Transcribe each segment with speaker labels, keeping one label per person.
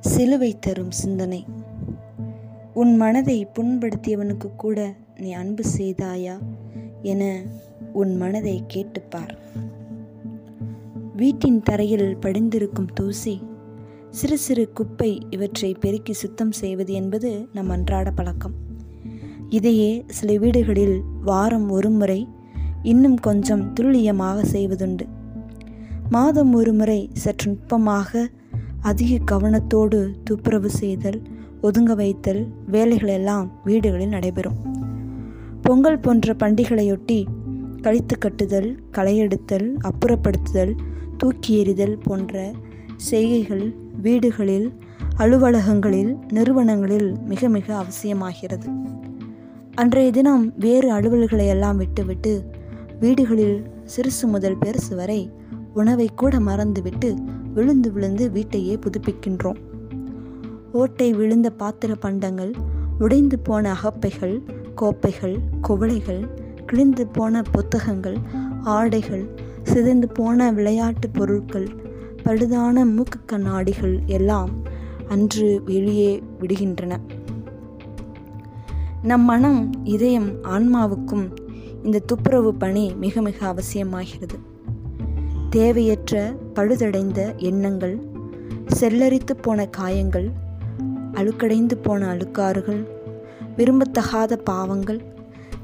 Speaker 1: சிலுவை தரும் சிந்தனை. உன் மனதை புண்படுத்தியவனுக்கு கூட நீ அன்பு செய்தாயா என உன் மனதை கேட்டுப்பார். வீட்டின் தரையில் படிந்திருக்கும் தூசி சிறு சிறு குப்பை இவற்றை பெருக்கி சுத்தம் செய்வது என்பது நம் அன்றாட பழக்கம். இதையே சில வீடுகளில் வாரம் ஒரு முறை இன்னும் கொஞ்சம் துல்லியமாக செய்வதுண்டு. மாதம் ஒரு முறை சற்று நுட்பமாக அதிக கவனத்தோடு துப்புரவு செய்தல் ஒதுங்க வைத்தல் வேலைகளெல்லாம் வீடுகளில் நடைபெறும். பொங்கல் போன்ற பண்டிகைகளையொட்டி கழித்து கட்டுதல் களையெடுத்தல் அப்புறப்படுத்துதல் தூக்கி எறிதல் போன்ற செய்கைகள் வீடுகளில் அலுவலகங்களில் நிறுவனங்களில் மிக மிக அவசியமாகிறது. அன்றைய தினம் வேறு அலுவல்களை எல்லாம் விட்டுவிட்டு வீடுகளில் சிறுசு முதல் பெருசு வரை உணவை கூட மறந்துவிட்டு விழுந்து விழுந்து வீட்டையே புதுப்பிக்கின்றோம். ஓட்டை விழுந்த பாத்திர பண்டங்கள் உடைந்து போன அகப்பைகள் கோப்பைகள் குவளைகள் கிழிந்து போன புத்தகங்கள் ஆடைகள் சிதைந்து போன விளையாட்டு பொருட்கள் பழுதான மூக்கு கண்ணாடிகள் எல்லாம் அன்று வெளியே விடுகின்றன. நம் மனம் இதயம் ஆன்மாவுக்கும் இந்த துப்புரவு பணி மிக மிக அவசியமாகிறது. தேவையற்ற பழுதடைந்த எண்ணங்கள் செல்லரித்து போன காயங்கள் அழுக்கடைந்து போன அழுக்காறுகள் விரும்பத்தகாத பாவங்கள்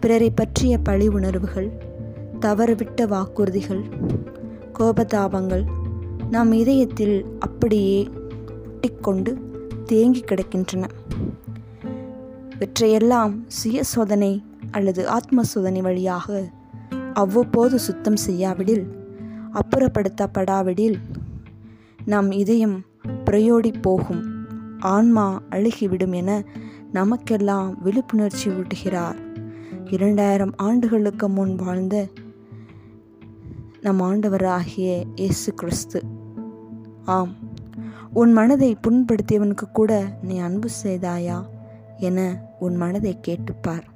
Speaker 1: பிறரை பற்றிய பழி உணர்வுகள் தவறுவிட்ட வாக்குறுதிகள் கோபதாபங்கள் நம் இதயத்தில் அப்படியே ஒட்டிக்கொண்டு தேங்கி கிடக்கின்றன. இவற்றையெல்லாம் சுய சோதனை அல்லது ஆத்ம சோதனை வழியாக அவ்வப்போது சுத்தம் செய்யாவிடில் அப்புறப்படுத்தப்படாவிடில் நம் இதயம் பிரயோடி போகும். ஆன்மா அழுகிவிடும் என நமக்கெல்லாம் விழிப்புணர்ச்சி ஊட்டுகிறார். இரண்டாயிரம் ஆண்டுகளுக்கு முன் வாழ்ந்த நம் ஆண்டவராகிய இயேசு கிறிஸ்து. ஆம் உன் மனதை புண்படுத்தியவனுக்கு கூட நீ அன்பு செய்தாயா? என உன் மனதை கேட்டுப்பார்.